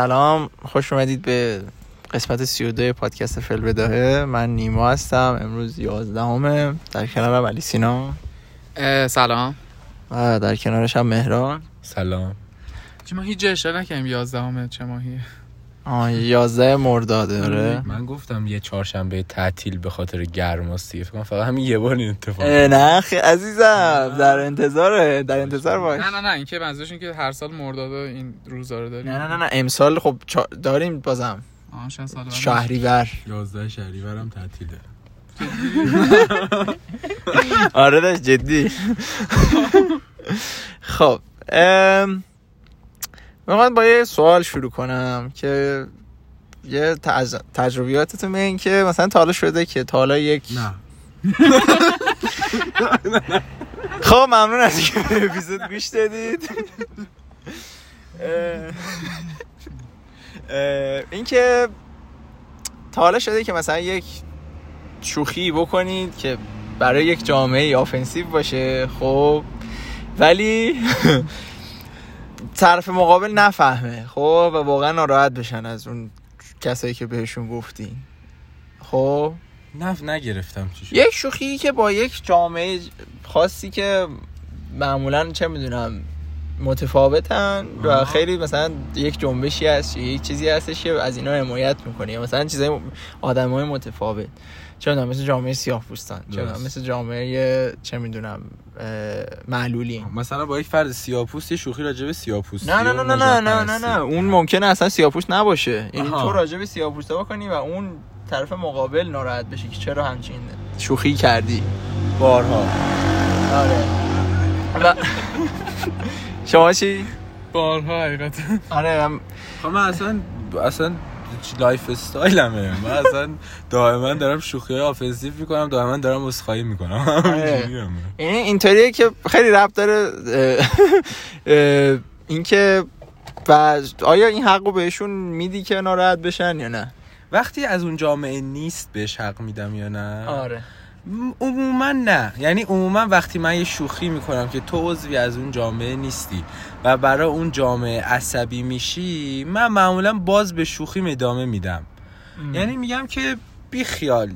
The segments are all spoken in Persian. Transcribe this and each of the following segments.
سلام خوش اومدید به قسمت 32 پادکست فل بداهه من نیما هستم امروز 11 همه در کنارم علی سینا. سلام. و در کنارش هم مهران. سلام. چه ما هیچ جا اشاره نکنیم یازدهم چه ماهیه؟ آه 11 مرداد آره. من گفتم یه چهارشنبه تعطیل به خاطر گرماست دیگه فکر کنم فقط همین یه بار این اتفاق اه، نه خی عزیزم. در انتظاره در انتظار باش. نه نه نه این که منظورش این که هر سال مرداد این روزا رو داریم. نه نه نه نه امسال خب چا- داریم بازم. شهریور. 11 شهریورم تعطیله. آره داشت جدی. خب ام، می‌خوام با یه سوال شروع کنم که یه تج... تجربیاتتون این که مثلا تا شده که تا حالا یک نه. خب ممنون از اینکه اپیزود گوش دادید. اینکه تا حالا شده که مثلا یک شوخی بکنید که برای یک جامعه آفنسیو باشه خب ولی طرف مقابل نفهمه. خب و واقعا ناراحت بشن از اون کسایی که بهشون گفتین. خب؟ نه نگرفتم چی شد. یک شوخی که با یک جامعه خاصی که معمولا چه می‌دونم متفاوتن و. خیلی مثلا یک جنبشی هست یک چیزی هستش که از اینا حمایت می‌کنه. یا مثلا چیزای آدم های متفاوت. می‌دونم مثل جامعه سیاه می‌دونم درست. مثل جامعه چه می‌دونم معلولین مثلا با یک فرد سیاپوست یه شوخی راجع به سیاپوستی نه نه نه نه نه نه نه. اون ممکنه اصلا سیاپوست نباشه یعنی آها. تو راجع به سیاپوستا بکنی و اون طرف مقابل ناراحت بشه که چرا همچین شوخی کردی بارها آره و شما چی؟ بارها حقیقت آره من- خب من اصلا اصلا lifestyle مه. من اصلا دائما دارم شوخی های offensive می‌کنم دائما دارم اسخایی می‌کنم. یعنی اینطوریه که خیلی ربط داره اینکه و آیا این حق رو بهشون میدی که ناراحت بشن یا نه؟ وقتی از اون جامعه نیست بهش حق میدم یا نه؟ آره. عموما نه. یعنی عموما وقتی من یه شوخی می‌کنم که تو عضوی از اون جامعه نیستی و برای اون جامعه عصبی میشی من معمولا باز به شوخی ادامه میدم. یعنی میگم که بی خیال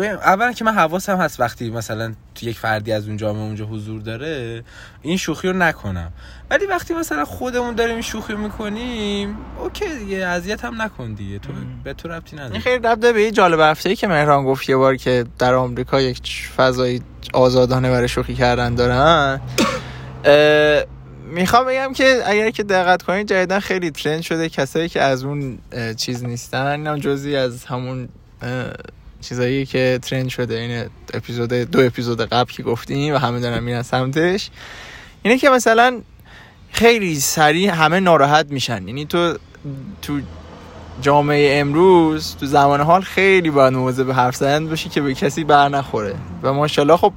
اولا که من حواسم هست وقتی مثلا تو یک فردی از اون جامعه اونجا حضور داره این شوخی رو نکنم. ولی وقتی مثلا خودمون داریم این شوخی می‌کنیم اوکی دیگه اذیت هم نکن دیگه تو به تو ربطی نداره. این خیلی ربط داره به یه جالب هفته که مهران گفت یه بار که در آمریکا یک فضای آزادانه برای شوخی کردن دارن. می‌خوام بگم که اگر که دقت کنید جدیدن خیلی ترند شده. کسایی که از اون چیز نیستن اینم جزی از همون چیزایی که ترند شده این اپیزود دو اپیزود قبل که گفتیم و همه دارن میرن سمتش. اینه که مثلا خیلی سریع همه ناراحت میشن. یعنی تو تو جامعه امروز تو زمان حال خیلی باید مواظب به حرف زدن باشی که به کسی بر نخوره. و ماشاءالله خب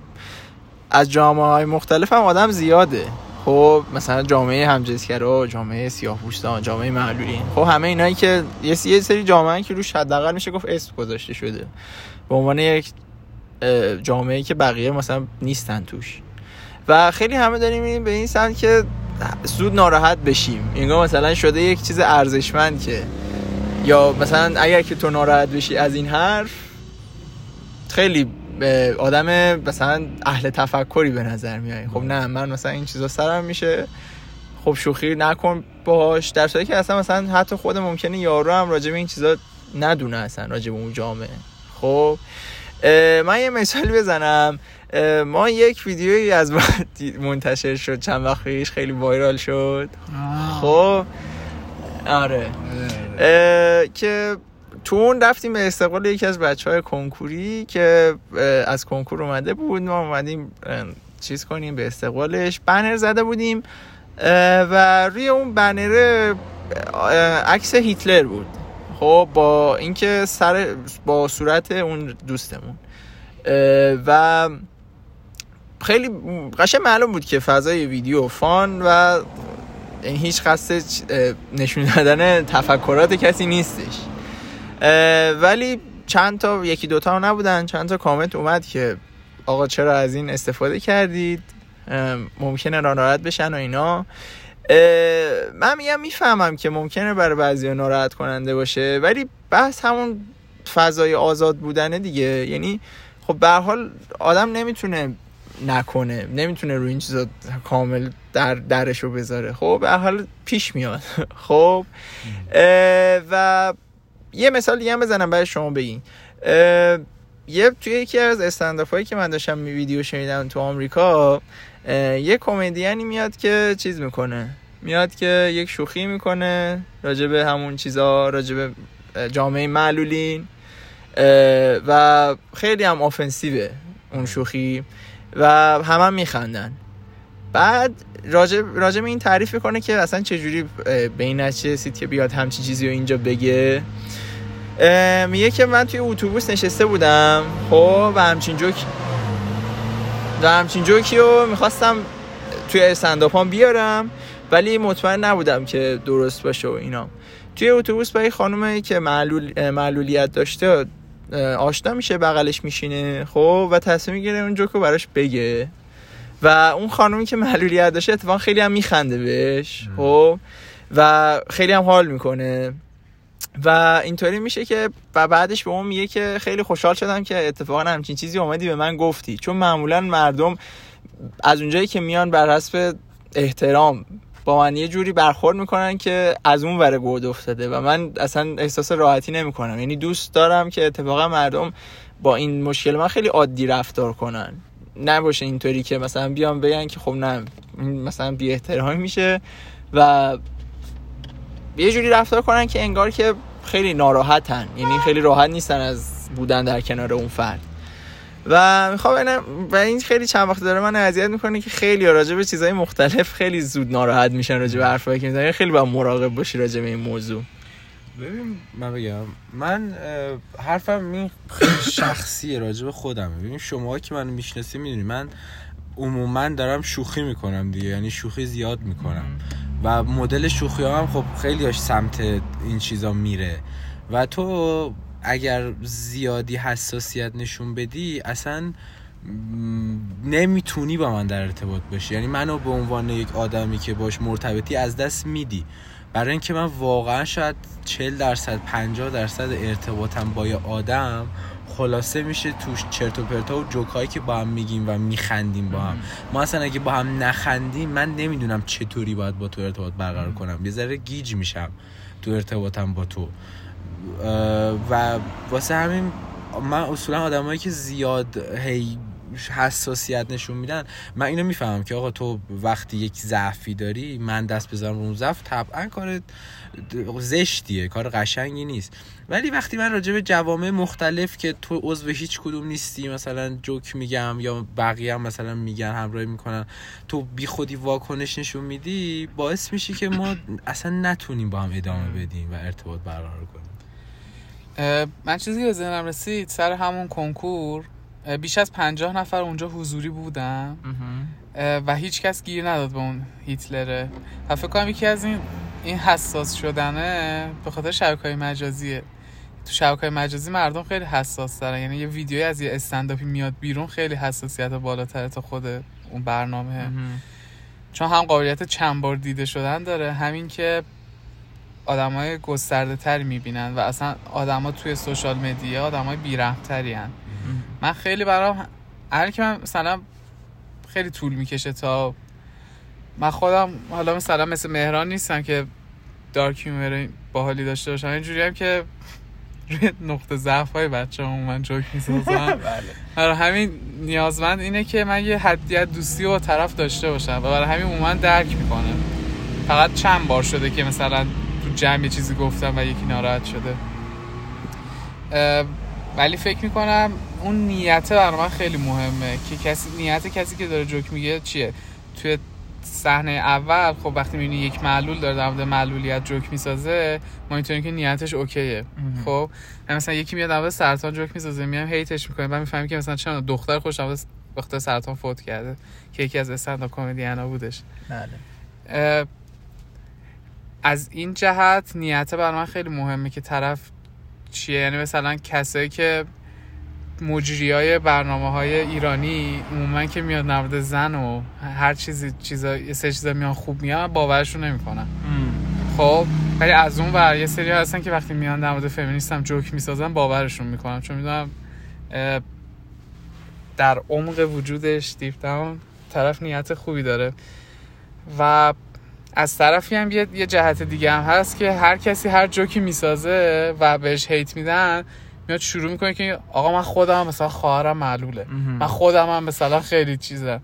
از جامعه های مختلف هم آدم زیاده. خب مثلا جامعه همجنسگرا جامعه سیاه‌پوستان جامعه معلولین. خب همه اینایی که یه سری جامعه که روش حداقل میشه گفت اسم گذاشته شده. به عنوان یک جامعه که بقیه مثلا نیستن توش. و خیلی همه داریم میریم به این سمت که زود ناراحت بشیم. انگار مثلا شده یک چیز ارزشمند که یا مثلا اگر که تو ناراحت بشی از این حرف خیلی آدم مثلا اهل تفکری به نظر میای. خب نه من مثلا این چیزا سرم میشه. خب شوخی نکن باهاش. در صورتی که اصلا مثلا حتی خود ممکنه یارو هم راجع به این چیزا ندونه اصلا راجع به اون جامعه. خب من یه مثالی بزنم. ما یک ویدیویی از منتشر شد چند وقت پیش خیلی وایرال شد. خب آره. اه، که تو اون رفتیم به استقبال یکی از بچه های کنکوری که از کنکور اومده بود. ما اومدیم چیز کنیم به استقبالش بنر زده بودیم و روی اون بنر عکس هیتلر بود. خب با اینکه سر با صورت اون دوستمون. و خیلی قشنگ معلوم بود که فضای ویدیو فان و هیچ قصد نشون دادن تفکرات کسی نیستش. ولی چند تا یکی دوتا هم نبودن چند تا کامنت اومد که آقا چرا از این استفاده کردید؟ ممکنه ناراحت بشن و اینا. من میگم می‌فهمم که ممکنه برای بعضی ناراحت کننده باشه ولی بحث همون فضای آزاد بودنه دیگه. یعنی خب به حال آدم نمی‌تونه نکنه نمی‌تونه روی این چیزا کامل در درشو بذاره. خب به حال پیش میاد. خب؟ و یه مثال دیگه هم بزنم برای شما بگین. یه توی یکی از استنداپ هایی که من داشتم می ویدیو شنیدم تو آمریکا یه کمدیانی میاد که چیز می‌کنه. میاد که یک شوخی می‌کنه راجع به همون چیزا اه، جامعه معلولین و خیلی هم آفنسیوه اون شوخی و همه هم میخندن. بعد راجع به این تعریف می‌کنه که اصلا چجوری به این رسید که بیاد همچی چیزی رو اینجا بگه. میگه که من توی اتوبوس نشسته بودم. خب و همچین جوک و همچین جوکی رو می‌خواستم توی استنداپام بیارم ولی مطمئن نبودم که درست باشه و اینا. توی اتوبوس با یه خانومی که معلول معلولیت داشته آشنا میشه بغلش میشینه خب و تصمیم می‌گیره اون جوک رو براش بگه. و اون خانومی که معلولیت داشته اتفاقا خیلی هم میخنده بهش خب و خیلی هم حال می‌کنه. و اینطوری میشه که و بعدش به اون میگه که خیلی خوشحال شدم که اتفاقا همچین چیزی اومدی به من گفتی. چون معمولا مردم از اونجایی که میان بر حسب احترام با من یه جوری برخورد می‌کنن که از اون ور گود افتاده و من اصلا احساس راحتی نمی‌کنم. یعنی دوست دارم که اتفاقا مردم با این مشکل من خیلی عادی رفتار کنن. نباشه اینطوری که مثلا بیان بگن که خب نه مثلا بی احترامی میشه و یه جوری رفتار کنن که انگار که خیلی ناراحتن. یعنی خیلی راحت نیستن از بودن در کنار اون فرد. و می‌خوام و این خیلی چند وقت داره من اذیت می‌کنه که خیلی راجع به چیزهای مختلف خیلی زود ناراحت میشن راجع به حرفایی که می‌زنن. خیلی باید مراقب باشی راجع به این موضوع. ببین من بگم. من حرفم این خیلی شخصیه راجع به خودم ببین شما که منو می‌شناسی می‌دونی من عموما دارم شوخی می‌کنم دیگه. یعنی شوخی زیاد می‌کنم. و مدل شوخی هم خب خیلی هاش سمت این چیزا میره. و تو اگر زیادی حساسیت نشون بدی اصلا نمی‌تونی با من در ارتباط باشی. یعنی منو به عنوان یک آدمی که باش مرتبطی از دست میدی. برای اینکه من واقعا شاید 40 درصد 50 درصد ارتباطم با یه آدم خلاصه میشه توش چرت و پرتا و جوکایی که با هم میگیم و میخندیم با هم. ما اصلا اگه با هم نخندیم من نمی‌دونم چطوری باید با تو ارتباط برقرار کنم. یه ذره گیج میشم تو ارتباطم با تو. و واسه همین من اصولا آدمایی که زیاد هی حساسیت نشون میدن. من اینو می‌فهمم که آقا تو وقتی یک ضعفی داری من دست بزنم رو ضعف طبعا کار زشتیه کار قشنگی نیست. ولی وقتی من راجع به جوامع مختلف که تو عضو هیچ کدوم نیستی مثلا جوک میگم یا بقیه هم مثلا میگن همراهی می‌کنن تو بی خودی واکنش نشون میدی باعث میشی که ما اصلا نتونیم با هم ادامه بدیم و ارتباط برقرار کنیم. من چیزی که ذهنم رسید سر همون کنکور بیش از پنجاه نفر اونجا حضوری بودن. و هیچ کس گیر نداد به اون هیتلره. و فکر کنم یکی از این این حساس شدنه به خاطر شبکه های مجازیه. تو شبکه های مجازی مردم خیلی حساس دارن یعنی یه ویدیوی از یه استنداپی میاد بیرون خیلی حساسیت بالاتره تا خود اون برنامه. چون هم قابلیت چند بار دیده شدن داره همین که آدمای گسترده تری می‌بینن و اصلا آدما توی سوشال مدیا آدمای بیرحمتری هن. من خیلی برام هر که من مثلا خیلی طول می‌کشه تا من خودم حالا مثلا مثل مهران نیستم که دارک هیومر باحالی داشته باشم. اینجوری هم که روی نقطه ضعف های بچه هم من جوک می‌سازم برای همین نیازمند اینه که من یه حدی از دوستی با طرف داشته باشم و برای همین عموما درک می‌کنه فقط چند بار شده که مثلا تو جمع یه چیزی گفتم و یکی ناراحت شده. ولی فکر می‌کنم اون نیته برای من خیلی مهمه که کسی نیت کسی که داره جوک میگه چیه؟ توی صحنه اول خب وقتی می‌بینی یک معلول داره در مورد معلولیت جوک می‌سازه ما می‌تونیم که نیتش اوکیه. خب؟ مثلا یکی میاد در مورد سرطان جوک می‌سازه میام هیتش می‌کنه بعد می‌فهمی که مثلا چرا دختر خوش در مورد وقت سرطان فوت کرده که یکی از استنداپ کمدیانا بودش. بله. از این جهت نیته بر من خیلی مهمه که طرف چیه؟ یعنی مثلا کسایی که مجری های برنامه های ایرانی عموما که میاد نورد زن و هر چیزی چیزا یه سه چیزا میان خوب میان باورشون نمی‌کنن. خب ولی از اون ور یه سری هستن که وقتی میان در مورد فمینیست هم جوک می‌سازن باورشون می‌کنم چون می‌دونم در عمق وجودش دیپ داون طرف نیت خوبی داره. و از طرفی هم یه, یه جهت دیگه هم هست که هر کسی هر جوکی می‌سازه و بهش هیت میدن میاد شروع می‌کنه که آقا من خودم مثلا خواهرم معلوله. من خودم هم مثلا خیلی چیزم.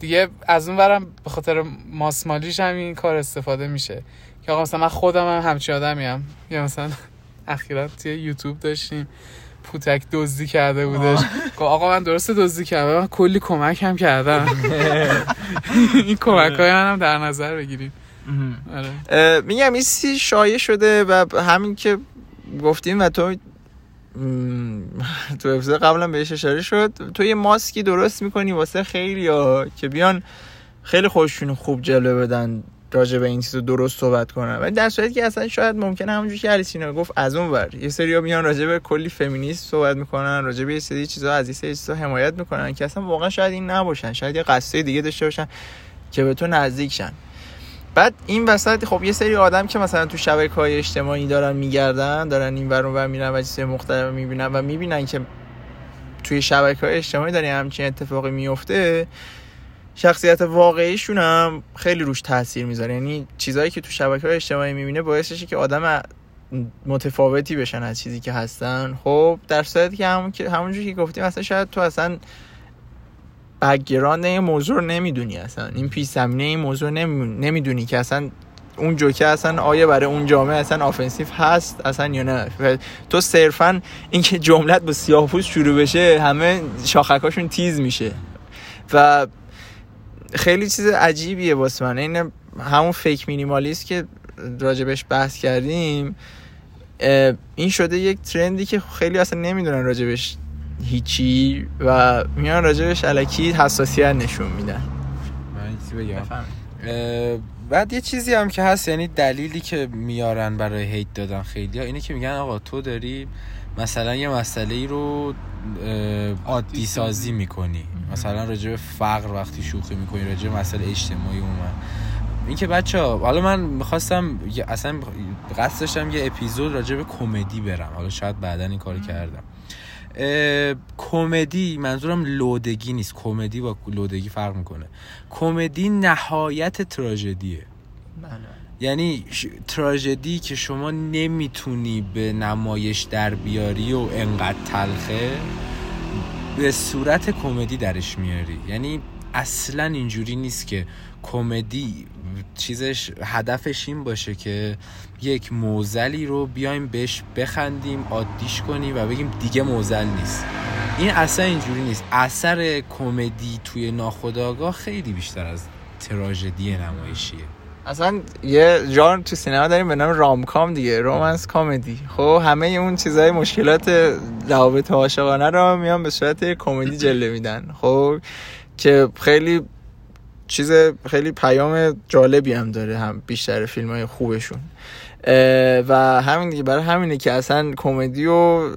دیگه از اون برم به خاطر ماسمالیش هم این کار استفاده میشه. که آقا مثلا من خودم هم همچی آدمی هم. یا مثلا اخیرا توی یوتیوب داشتیم. پوتک دزدی کرده بودش. که آقا من درست دزدی کردم. من کلی کمک هم کردم. این کمک های هم در نظر بگیرید آره. میگم این سی شایع شده و همین که گفتیم و تو تو اپیزود قبلا بهش اشاره شد. تو یه ماسکی درست می‌کنی واسه خیلی ها که بیان خیلی خوششون خوب جلوه بدن راجع به این چیز درست صحبت کنن. ولی در صورتی که اصلا شاید ممکنه همونجوری که علی گفت از اون ور. یه سری میان راجع به کلی فمینیست صحبت می‌کنن راجع به یه سری چیزا از این سری چیزا حمایت می‌کنن که اصلا واقعا شاید این نباشن. شاید یه قصه دیگه داشته باشن که به تو نزدیک بعد این وسط خب یه سری آدم که مثلا تو شبکه های اجتماعی دارن میگردن دارن این ور و میرن و چیزای مختلف می‌بینن و می‌بینن که توی شبکه های اجتماعی داره همچین اتفاقی میفته شخصیت واقعیشون هم خیلی روش تاثیر می‌ذاره. یعنی چیزهایی که تو شبکه های اجتماعی می‌بینه باعث که آدم متفاوتی بشن از چیزی که هستن. خب در صورتی که همون که همونجوری که گفتیم اصلا شاید تو اصلا background این موضوع رو نمی‌دونی اصلا. این پیش زمینه این موضوع نمی‌دونی که اصلا اون جوکه اصلا آیا برای اون جامعه اصلا offensive هست اصلا یا نه. تو صرفا اینکه جملت با سیاه‌پوست شروع بشه همه شاخکاشون تیز میشه. و خیلی چیز عجیبیه واسه من. این همون fake minimalist که راجبش بحث کردیم این شده یک trend ی که خیلی اصلا نمی‌دونن راجبش هیچی و میان راجبش علکی حساسیت نشون میدن. من بگم. بعد یه چیزی هم که هست یعنی دلیلی که میارن برای هیت دادن خیلی ها اینه که میگن آقا تو داری مثلا یه مسئله ای رو عادی سازی می‌کنی. مثلا راجع به فقر وقتی شوخی می‌کنی راجع به مسئله اجتماعی اومد. این که بچه ها حالا من می‌خواستم اصلا قصد داشتم یه اپیزود راجع به کمدی برم. حالا شاید بعدا این کار کردم. کمدی منظورم لودگی نیست. کمدی با لودگی فرق می‌کنه. کمدی نهایت تراژدیه. بله. یعنی تراژدی که شما نمی‌تونی به نمایش در بیاری و انقدر تلخه به صورت کمدی درش میاری. یعنی اصلا اینجوری نیست که کمدی چیزش هدفش این باشه که یک موزلی رو بیایم بهش بخندیم عادیش کنیم و بگیم دیگه موزل نیست. این اصلا اینجوری نیست. اثر کمدی توی ناخودآگاه خیلی بیشتر از تراژدی نمایشیه. اصلا یه جان تو سینما داریم به نام رامکام دیگه رومنس کامدی خب همه اون چیزای مشکلات روابط عاشقانه رو میان به صورت کمدی جلوه میدن. خب که خیلی چیز خیلی پیام جالبی هم داره هم بیشتر فیلم های خوبشون و همین دیگه برای همینه که اصلا کمدی و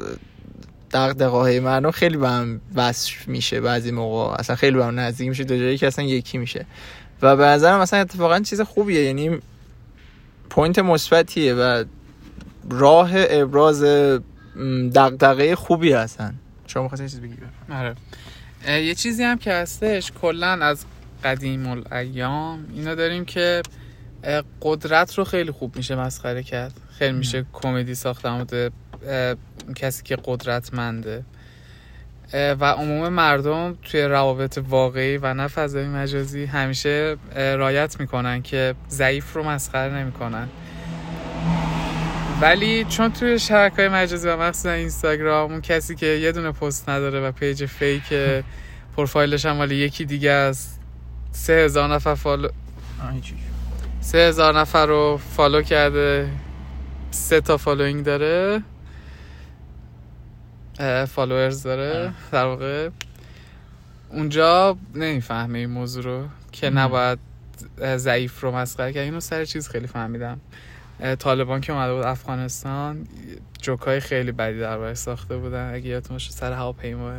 دقدقه های مردم خیلی به هم وصف میشه بعضی موقع. اصلا خیلی به هم نزدیک میشه دو جایی که اصلا یکی میشه. و به نظرم مثلا اتفاقا چیز خوبیه یعنی پوینت مثبتیه و راه ابراز دغدغه خوبی هستن. شما می‌خواید چیز بگید آره. یه چیزی هم که هستش کلا از قدیم الایام اینا داریم که قدرت رو خیلی خوب میشه مسخره کرد. خیلی میشه کمدی ساخت کسی که قدرتمنده. و عموم مردم توی روابط واقعی و نه فضای مجازی همیشه رعایت می‌کنن که ضعیف رو مسخره نمی‌کنن. ولی چون توی شبکه های مجازی و مخصوصا اینستاگرام اون کسی که یه دونه پست نداره و page fake profile ش هم ولی یکی دیگه است سه هزار نفر follow سه هزار نفر رو follow کرده. سه تا following داره. followers داره. در واقع اونجا نمی‌فهمه این موضوع رو که نباید ضعیف رو مسخره کرد. اینو سر چیز خیلی فهمیدم. طالبان که اومده بود افغانستان جوکای خیلی بدی در ساخته بودن اگه یادتون باشه سر هواپیما.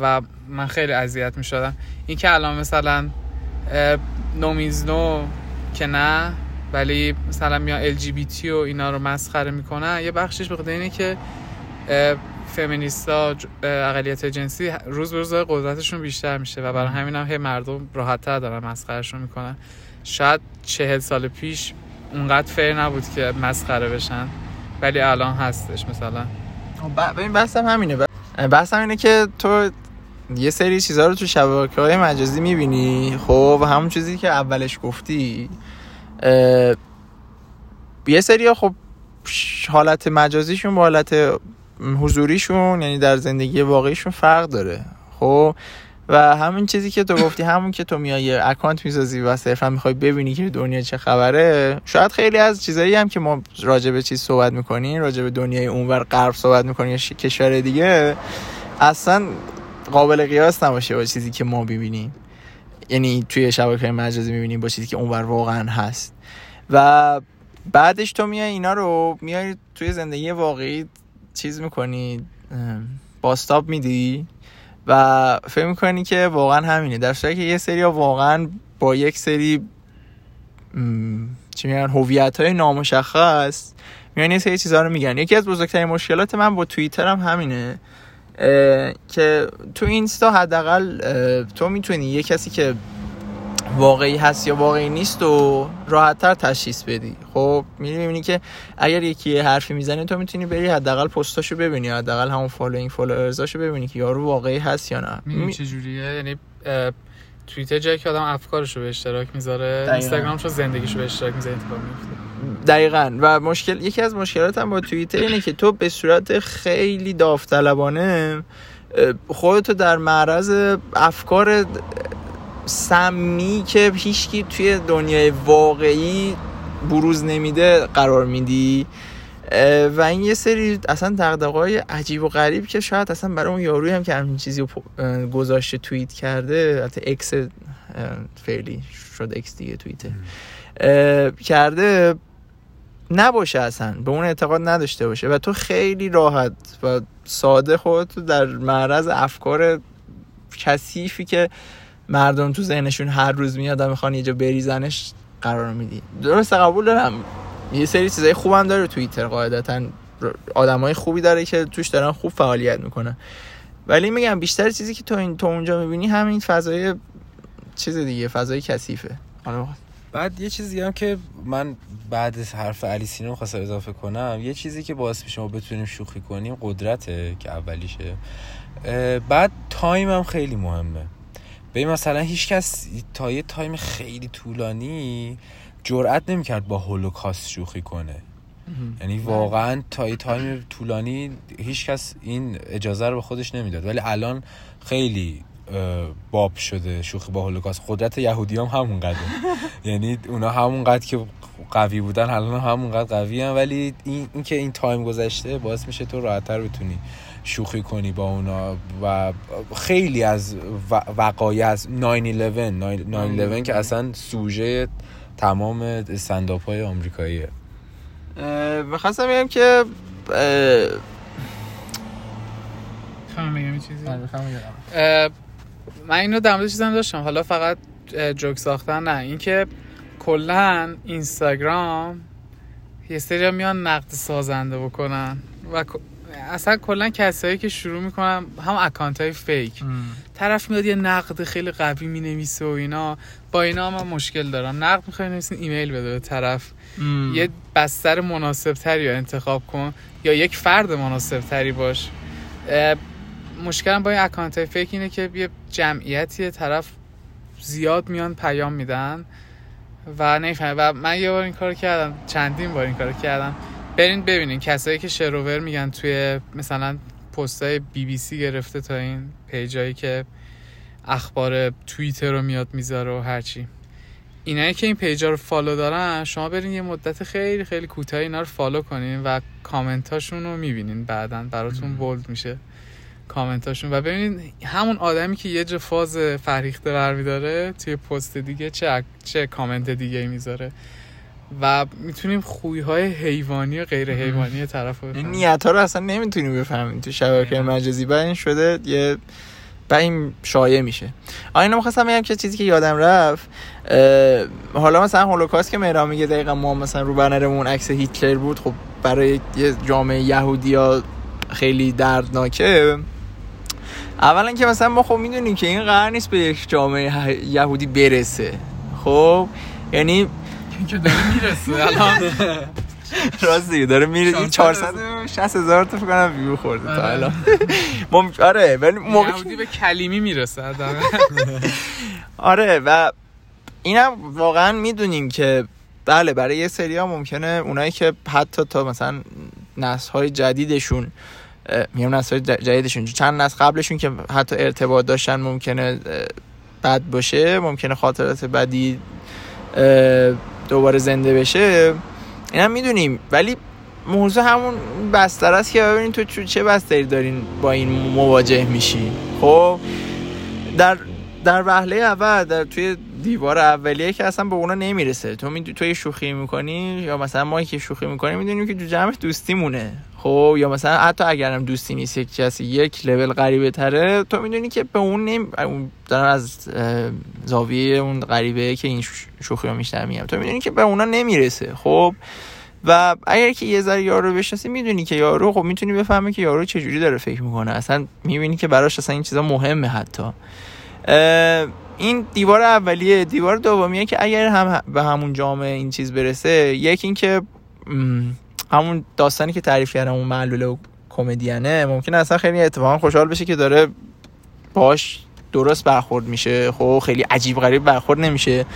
و من خیلی اذیت می شدم این که الان مثلا نومیزنو که نه ولی مثلا میان ال جی بی تی و اینا رو مسخره می‌کنن. یه بخشش به اینه که فمینیستا اقلیت جنسی روز به روز قدرتشون بیشتر میشه و برای همین هم هی مردم راحتتر دارن مسخرهشون می‌کنن. شاید چهل سال پیش اونقدر فیر نبود که مسخره بشن. ولی الان هستش مثلا. ببین بحثم همینه. بحثم اینه که تو یه سری چیزها رو تو شبکه های مجازی می‌بینی. خب همون چیزی که اولش گفتی. یه سری خب حالت مجازیشون با حالت حضوریشون یعنی در زندگی واقعیشون فرق داره. خب و همین چیزی که تو گفتی همون که تو میای اکانت می‌سازی و صرفا می‌خوای ببینی که دنیا چه خبره شاید خیلی از چیزایی هم که ما راجع به چیز صحبت می‌کنیم راجع به دنیای اونور غرب صحبت می‌کنیم یا کشور دیگه اصلا قابل قیاس نباشه با چیزی که ما ببینیم یعنی توی شبکه مجازی می‌بینیم با چیزی که اونور واقعا هست. و بعدش تو میای اینا رو میای توی زندگی واقعی چیز می‌کنی باستاب میدی. و فکر می‌کنی که واقعا همینه. در صورتی که یه سری واقعا با یک سری چی میگن هویت های نامشخص میان یه سری چیزها رو میگن. یکی از بزرگترین مشکلات من با توییتر هم همینه که تو اینستا حداقل تو می‌تونی یه کسی که واقعی هست یا واقعی نیست و راحتتر تشخیص بدی. خب میری می‌بینی که اگر یکی حرفی می‌زنه تو می‌تونی بری حداقل پستاشو ببینی حداقل همون following followers اشو ببینی که یارو واقعی هست یا نه. می... چه جوریه یعنی توییتر جایی که آدم افکارشو به اشتراک می‌ذاره اینستاگرامشو زندگیشو به اشتراک می‌ذاره اتفاق میفته دقیقا. و مشکل یکی از مشکلات هم با توییتر اینه که تو به صورت خیلی داوطلبانه خودتو در معرض افکار سمی که هیچکی توی دنیای واقعی بروز نمیده قرار میدی. و این یه سری اصلا های عجیب و غریب که شاید اصلا برای اون یاروی هم که همین چیزی رو گذاشته توییت کرده حتی اکس فعلی شد اکس دیگه توییته. کرده نباشه اصلا به اون اعتقاد نداشته باشه. و تو خیلی راحت و ساده خودتو در معرض افکار کثیفی که مردم تو ذهنشون هر روز میاد و می‌خوان یه جا بریزنش قرار میدی. درست قبول دارم. یه سری چیزای خوبم داره توییتر قاعدتا. آدمای خوبی داره که توش دارن خوب فعالیت می‌کنن. ولی میگم بیشتر چیزی که تو این تو اونجا می‌بینی همین فضای چیز دیگه فضای کثیفه. بعد یه چیزی هم که من بعد حرف علی سینو خواستم اضافه کنم یه چیزی که باعث میشه ما بتونیم شوخی کنیم قدرته که اولیشه. بعد time هم خیلی مهمه. ببین مثلا هیچ کس تا یه time خیلی طولانی جرأت نمی‌کرد با هولوکاست شوخی کنه. یعنی واقعا تا یه time طولانی هیچ کس این اجازه رو به خودش نمی‌داد. ولی الان خیلی باب شده شوخی با هولوکاست. قدرت یهودی هم همون قدر یعنی اونا همون قدر که قوی بودن الان همون قدر قوی هم ولی این, این که این time گذشته باعث میشه تو راحتتر بتونی شوخی کنی با اونا و خیلی از وقایع از 9 9-11 که اصلا سوژه تمام استنداپ های آمریکاییه بخواستم بگم که آره، من اینو در مورد چیزم داشتم. حالا فقط جوک ساختن نه. اینکه کلا اینستاگرام یه سری میان نقد سازنده بکنن و اصلا کلا کسایی که شروع می‌کنن هم اکانت های فیک طرف میاد یه نقد خیلی قوی می‌نویسه و اینا. با اینا من مشکل دارم. نقد می‌خوای نویسین ایمیل بده به طرف. یه بستر مناسب تری رو انتخاب کن یا یک فرد مناسب تری باش مشکلم با این account های fake اینه که یه جمعیتی طرف زیاد میان پیام میدن و نمی‌فهمه و من یه بار این کار کردم. چندین بار این کار کردم. برین ببینین. کسایی که شر و ور میگن توی مثلا پستای بی بی سی گرفته تا این page ایی که اخبار توییتر رو میاد می‌ذاره و هرچی. اینایی که این پیجا رو follow دارن شما برین یه مدت خیلی خیلی کوتاه اینا رو follow کنین و کامنتاشون رو می‌بینین بعدا. براتون bold میشه کامنتاشون. و ببینید همون آدمی که یه جا فاز فرهیخته برمیداره توی پست دیگه چه چه کامنت دیگه می‌ذاره. و می‌تونیم خوی های حیوانی و غیر حیوانی طرف رو این نیت ها رو اصلا نمی‌تونیم بفهمیم تو شبکه مجازی. و این شده یه و این شایع میشه. آینه مخواستم بگم که چیزی که یادم رفت حالا مثلا هولوکاست که مهران میگه دقیقا ما مثلا رو بنرمون عکس هیتلر بود خب برای یه جامعه یهودی ها خیلی دردناکه. اولا که مثلا ما خب می‌دونیم که این قرار نیست به یک جامعه یهودی برسه. خب یعنی که داره می‌رسه. الان راستی داره میره این 460 هزار تا فکر کنم ویو خورده تا آره. الان. مم... آره ولی موقع به کلیمی می‌رسه آره و اینم واقعا می‌دونیم که بله برای یه سری ها ممکنه اونایی که حتی تا مثلا نسل های جدیدشون میام نسل های جدیدشون چند نسل قبلشون که حتی ارتباط داشتن ممکنه بد باشه ممکنه خاطرات بدی دوباره زنده بشه هم می‌دونیم. ولی موضوع همون بستر است که ببینید تو چه بستری دارین با این مواجه میشی خب در در وهله اول در توی دیوار اولیه که اصلا به اونا نمی‌رسه. تو می تو شوخی می‌کنی یا مثلا ما که شوخی می‌کنیم می‌دونیم که جمع دوستی مونه خب یا مثلا حتی اگرم دوستی نیست یک کسی یک لول غریبه تره تو می‌دونی که به اون نمی دارم از زاویه اون غریبه که این شوخی رو میشنم میگم تو می‌دونی که به اونا نمی‌رسه خب؟ و اگر که یه ذره یارو بشناسی می‌دونی که یارو خب می‌تونی بفهمی که یارو چجوری داره فکر می‌کنه اصلا می‌بینی که براش اصلا این چیزا مهمه حتی. این دیوار اولیه دیوار دومیه که اگر هم به همون جامعه این چیز برسه یکی اینکه همون داستانی که تعریف کردم اون معلوله و کمدینه ممکن اصلا خیلی اتفاقا خوشحال بشه که داره باش درست برخورد میشه. خب خیلی عجیب غریب برخورد نمیشه.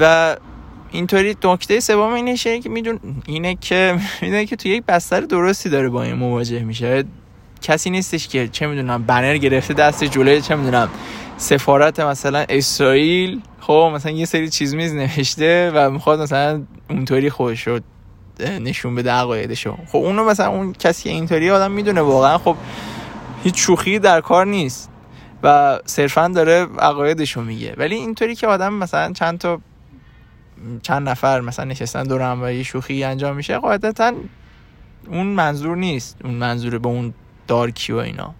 و اینطوری نکته سوم اینه که میدون اینه که می‌دونه که تو یک بستر درستی داره با این مواجه میشه. کسی نیستش که چه می‌دونم بنر گرفته دست جلوی چه می‌دونم سفارت مثلا اسرائیل. خب مثلا یه سری چیز میز نوشته و می‌خواد مثلا اونطوری خودش رو نشون بده عقایدشو. خب اونو مثلا اون کسی اینطوری آدم می‌دونه واقعا. خب هیچ شوخی در کار نیست و صرفا داره عقایدشو میگه. ولی اینطوری که آدم مثلا چند تا چند نفر مثلا نشستن دور هم و شوخی انجام میشه قاعدتا اون منظور نیست. اون منظور به اون دارکی و اینا.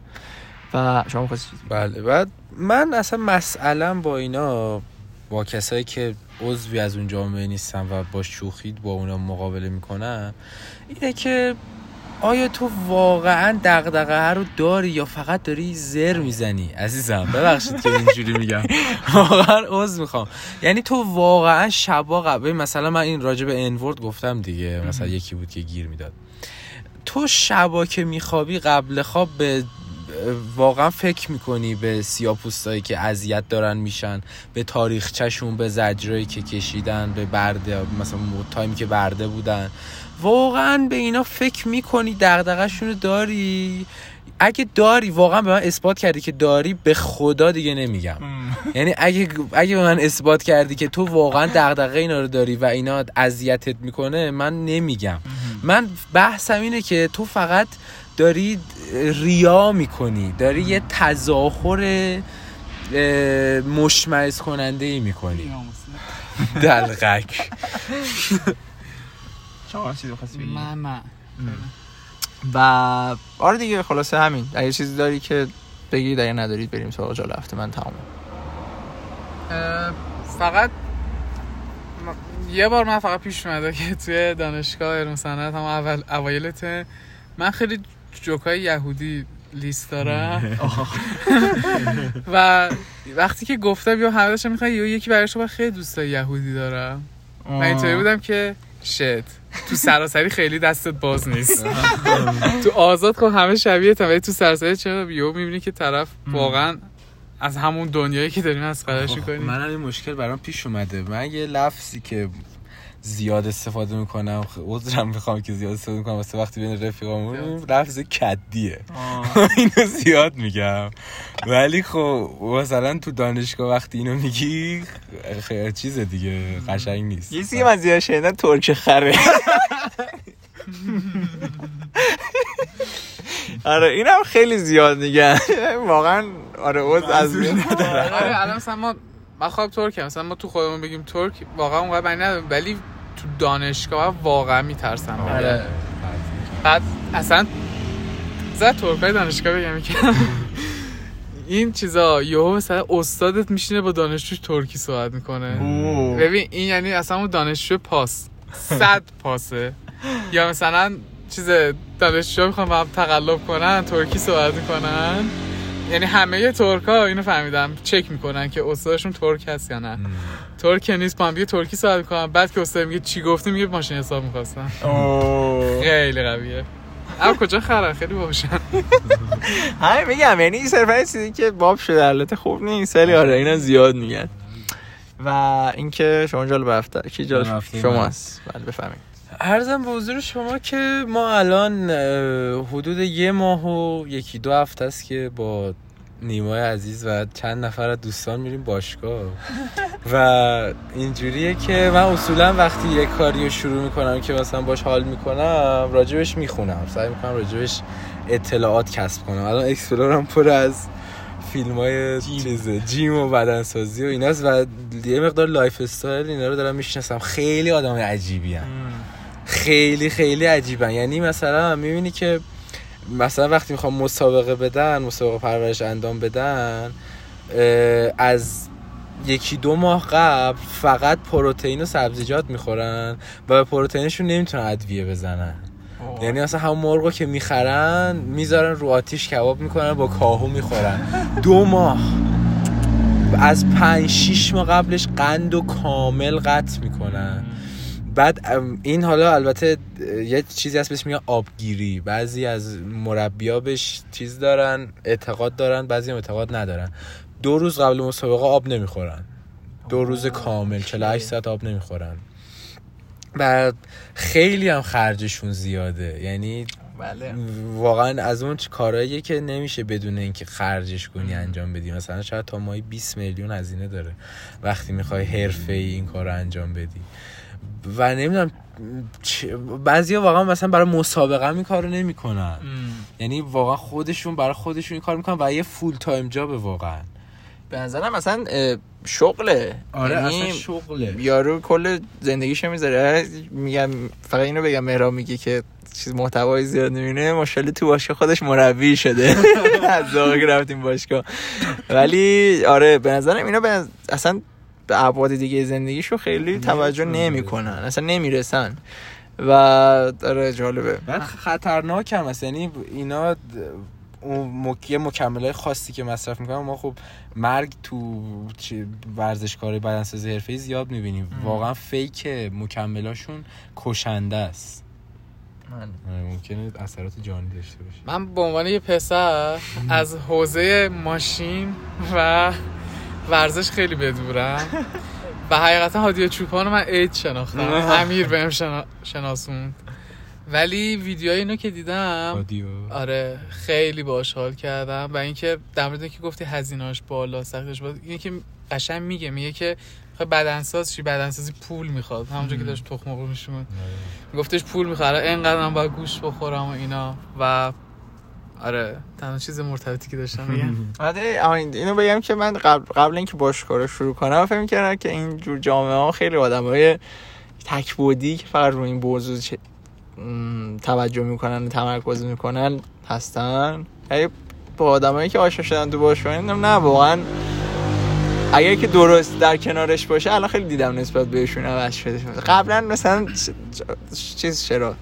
و شما بله بعد من اصلا مسئله با اینا با کسایی که عضوی از اون جامعه نیستن و با شوخی با اونا مقابله می‌کنن اینه که آیا تو واقعا دغدغه رو داری یا فقط داری زر می‌زنی؟ عزیزم ببخشید که اینجوری میگم. واقعا عذر می‌خوام. یعنی تو واقعا شبا قبل مثلا من این راجع به انورد گفتم دیگه مثلا یکی بود که گیر می‌داد. تو شبا که میخوابی قبل خواب به واقعا فکر می‌کنی به سیاپوستایی که اذیت دارن میشن به تاریخچهشون به زجرایی که کشیدن به برده مثلا تایمی که برده بودن. واقعا به اینا فکر می‌کنی دغدغه‌شون رو داری؟ اگه داری واقعا به من اثبات کردی که داری به خدا دیگه نمیگم. یعنی اگه اگه به من اثبات کردی که تو واقعا دغدغه اینا رو داری و اینا اذیتت می‌کنه من نمیگم. من بحثم اینه که تو فقط داری ریا می‌کنی داری یه تظاهر مشمعز کننده ای می‌کنی. دلغک. و آره دیگه خلاصه همین. اگه چیزی داری که بگی اگه ندارید بریم سراغ جال هفته من تمام فقط یه بار من فقط پیش اومده که توی دانشگاه علم صنعت هم اول اوایلت من خیلی جوکای یهودی لیست دارم و وقتی که گفتم یا همه داشتم می‌خوای یکی برای شما خیلی دوستای یهودی دارم من اینطوری بودم که شت تو سراسری خیلی دستت باز نیست. تو آزاد خب همه شبیه ولی تو سراسری چرا؟ بیو می‌بینی که طرف واقعا از همون دنیایی که داریم از قدرش می‌کنی من این مشکل برام پیش اومده. من یه لفظی که زیاد استفاده می‌کنم. عذرم می‌خوام که زیاد استفاده می‌کنم. واسه وقتی بین رفیقامون لفظ کدیه. اینو زیاد میگم. ولی خب مثلا تو دانشگاه وقتی اینو میگی خیلی چیز دیگه قشنگ نیست. یه که من زیاد شنیدم ترک خره. آره اینم خیلی زیاد میگن. واقعا آره عذر از آره الان مثلا ما من خواب ترک مثلا ما تو خودمون بگیم ترک واقعا اونقدر معنی نداره ولی تو دانشگاه واقعا میترسم. آره. بعد اصلا زد ترکای دانشگاه بگم که این چیزا یهو مثلا استادت میشینه با دانشجوش ترکی صحبت می‌کنه. اوه. ببین این یعنی اصلا اون دانشجو پاس. صد پاسه. یا مثلا چیز دانشجو می‌خوان با هم تقلب کنن ترکی صحبت می‌کنن. یعنی همه ترکا اینو فهمیدم چک می‌کنن که استادشون ترک هست یا نه. ترک نیست با هم دیگه ترکی صحبت می‌کنن بعد که استاد میگه چی گفتی میگه ماشین حساب می‌خواستن اوه. خیلی قویه. اما کجا خرن؟ خیلی باهوشن همین میگم یعنی این صرفا یه چیزی که باب شده البته خوب نیست. ولی آره اینا زیاد میگن. و اینکه شما جالب هفته کی جالب؟ شماست بله بفهمید ارزم به حضور شما که ما الان حدود یه ماه و یکی دو هفته است که با نیمای عزیز و چند نفر از دوستان میریم باشگاه. و اینجوریه که من اصولا وقتی یه کاری رو شروع می‌کنم که مثلا باش حال می‌کنم راجبش می‌خونم. سعی می‌کنم راجبش اطلاعات کسب کنم. الان explore م پر از فیلم های چیزه gym و بدنسازی و ایناست و یه مقدار lifestyle اینا رو دارم می‌شناسم. خیلی آدم عجیبی خیلی خیلی عجیبن. یعنی مثلا می‌بینی که مثلا وقتی می‌خوام مسابقه بدن مسابقه پرورش انجام بدن از یکی دو ماه قبل فقط پروتئین و سبزیجات می‌خورن و به پروتئینشون نمی‌تونن ادویه بزنن. یعنی مثلا همون مرغو که می‌خرن می‌ذارن رو آتیش کباب می‌کنن با کاهو می‌خورن. دو ماه. از پنج شیش ماه قبلش قند و کامل قطع می‌کنن. بعد این حالا البته یه چیزی هست بهش میگن آبگیری. بعضی از مربیا بهش چیز دارن اعتقاد دارن بعضی هم اعتقاد ندارن. دو روز قبل مسابقه آب نمی‌خورن. دو روز کامل 48 ساعت آب نمی‌خورن. و خیلی هم خرجشون زیاده. یعنی بله. واقعا از اون کارهاییه که نمیشه بدون اینکه خرجش کنی انجام بدی. مثلا شاید تا ماهی 20 میلیون هزینه داره. وقتی می‌خوای حرفه ای این کار رو انجام بدی. و نمی‌دونم بعضیا واقعا مثلا برای مسابقه هم این کارو نمی‌کنن. یعنی واقعا خودشون برای خودشون این کار می‌کنن و یه full-time job واقعا. به نظرم مثلا شغله. آره یعنی اصلا شغله. یارو کل زندگیشو می‌ذاره. میگم فقط اینو بگم مهراب میگه که چیز محتوای زیاد نمی‌بینه ماشاءالله تو باشگاه خودش مربی شده. از رفتیم باشگاه. ولی آره به نظرم اینا به اصلا به ابعاد دیگه زندگیشو خیلی توجه نمی‌کنن اصلا نمی‌رسن. و آره جالبه. بعد خطرناک هم هست. یعنی اینا اون مک... یه مکمل خاصی که مصرف می‌کنن ما خب مرگ تو ورزشکار بدنسازی حرفه‌ای زیاد می‌بینیم. واقعا فیک مکملاشون کشنده است. آره، ممکنه اثرات جانی داشته باشه من به عنوان یه پسر از حوزه ماشین و ورزش خیلی بدورم و حقیقتا هادی چوپان من اید شناختم. امیر بهم شنا... شناسوند. ولی ویدیوهای اینو که دیدم آره خیلی باش حال کردم. و اینکه در مورد اینکه گفتی هزینه‌اش بالا سختش بالا اینه که قشنگ میگه. میگه که خب بدنساز چی؟ بدنسازی پول می‌خواد. همونجا که داشت تخم مرغ میشون گفتش پول می‌خواد. اینقدر هم باید گوش بخورم و اینا. و آره تنها چیز مرتبطی که داشتم میگم. آره اینو بگم که من قبل, قبل اینکه باشگاه رو شروع کنم فکر می‌کردم که این جور جامعه ها خیلی آدم های تکبودی که فقط روی این موضوع چه- توجه می‌کنن و تمرکز می‌کنن هستن. ولی با آدمایی که آشنا شدن تو باشگاه نه واقعا. اگر که درست در کنارش باشه الان خیلی دیدم نسبت بهشون عوض شده. قبلا مثلا چیز چرا؟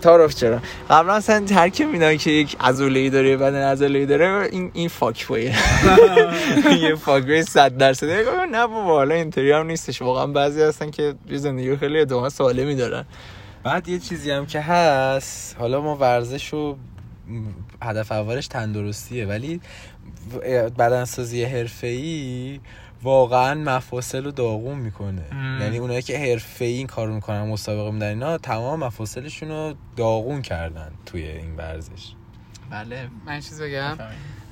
تعارف چرا؟ قبلا مثلا ترک میدن که یک عضله داره بدن عضله داره این این فاک یه فاک بوی 100 درصد نه بابا حالا اینطوری هم نیستش. واقعا بعضی هستن که زندگی خیلی ادامه سالمی دارن. بعد یه چیزی هم که هست حالا ما ورزش و هدف اولش تندرستیه ولی بدنسازی حرفه‌ای واقعا مفاصل رو داغون می‌کنه. ام. یعنی اونایی که حرفه‌ای این کارو می‌کنن مسابقه میدن اینا تمام مفاصلشون رو داغون کردن توی این ورزش. بله من چیز بگم.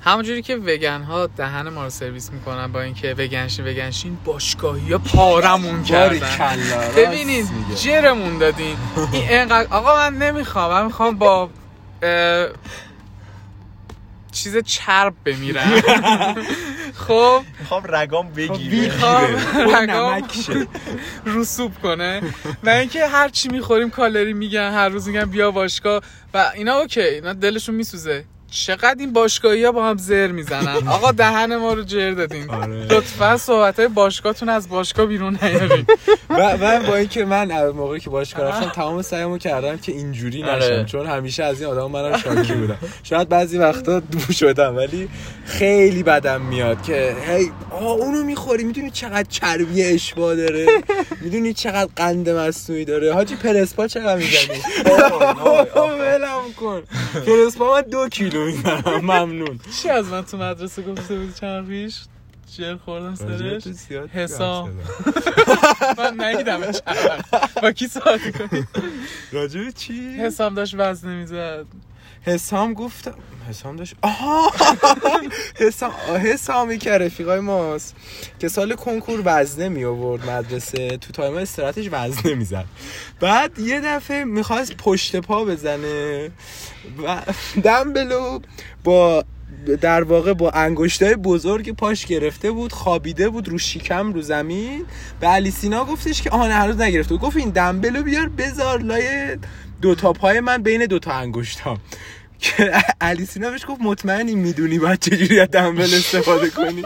همونجوری که وگن ها دهن ما رو سرویس می‌کنن با اینکه وگنشین وگنشین باشگاهی ها پارمون کردن. ببینید جرمون دادین. این انقدر آقا من نمی‌خوام من می‌خوام با چیز چرب بمیرم. خب. می‌خوام رگام بگیره می‌خوام رگام رسوب کنه. و اینکه هر چی می‌خوریم کالری میگن هر روز میگن بیا باشگاه. و اینا اوکی اینا دلشون میسوزه. چقدر این باشگاهی ها با هم زر می‌زنن. آقا دهن ما رو جر دادین. آره. لطفا صحبت های باشگاهتون از باشگاه بیرون نیارین. و من با اینکه من موقعی که باشگاه رفتم تمام سعیمو کردم که اینجوری نشم آره. چون همیشه از این آدم منم شاکی بودم. شاید بعضی وقتا دور شدم ولی خیلی بدم میاد که هی آه اونو می‌خوری می‌دونی چقدر چربی اشبا داره؟ می‌دونی چقدر قند مصنوعی داره؟ حاجی پرسپا چقدر می‌زنی؟ ولم کن. پرسپا من دو کیلو می‌زنم ممنون. چی از من تو مدرسه گفته بودی چند پیش؟ جر خوردم سرش. حسام من نگیدم با کی صحبت کنی؟ راجب چی؟ حسام داشت وزن نمی‌زد حسام گفت حسام داشت آها! حسام حسامی که رفیقای ماست که سال کنکور وزنه می آورد مدرسه تو تایم استراتش وزنه می‌زد بعد یه دفعه می‌خواست پشت پا بزنه و دمبلو با در واقع با انگشتای بزرگ پاش گرفته بود خوابیده بود رو شیکم رو زمین. به علی سینا گفتش که آهان هنوز نگرفته. بود گفت این دمبلو بیار بذار لای دو تا پای من بین دو تا انگشتام. که علی سینا بهش گفت مطمئنی می‌دونی باید چجوری از دمبل استفاده کنی؟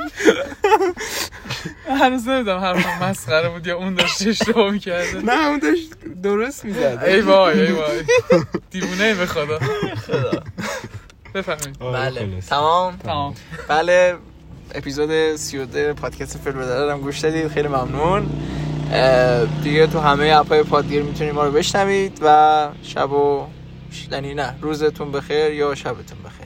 هنوز نمی‌دونم حرفم مسخره بود یا اون داشت اشتباه می‌کرده. نه اون داشت درست می‌زد. ای وای ای وای. دیوونه به خدا. بفهمید بله. تمام؟ تمام. بله. اپیزود 32 پادکست فیلم دارم گوش دادید. خیلی ممنون. دیگه تو همه اپای پادگیر می‌تونید ما رو بشنوید و شب و نه روزتون بخیر یا شبتون بخیر.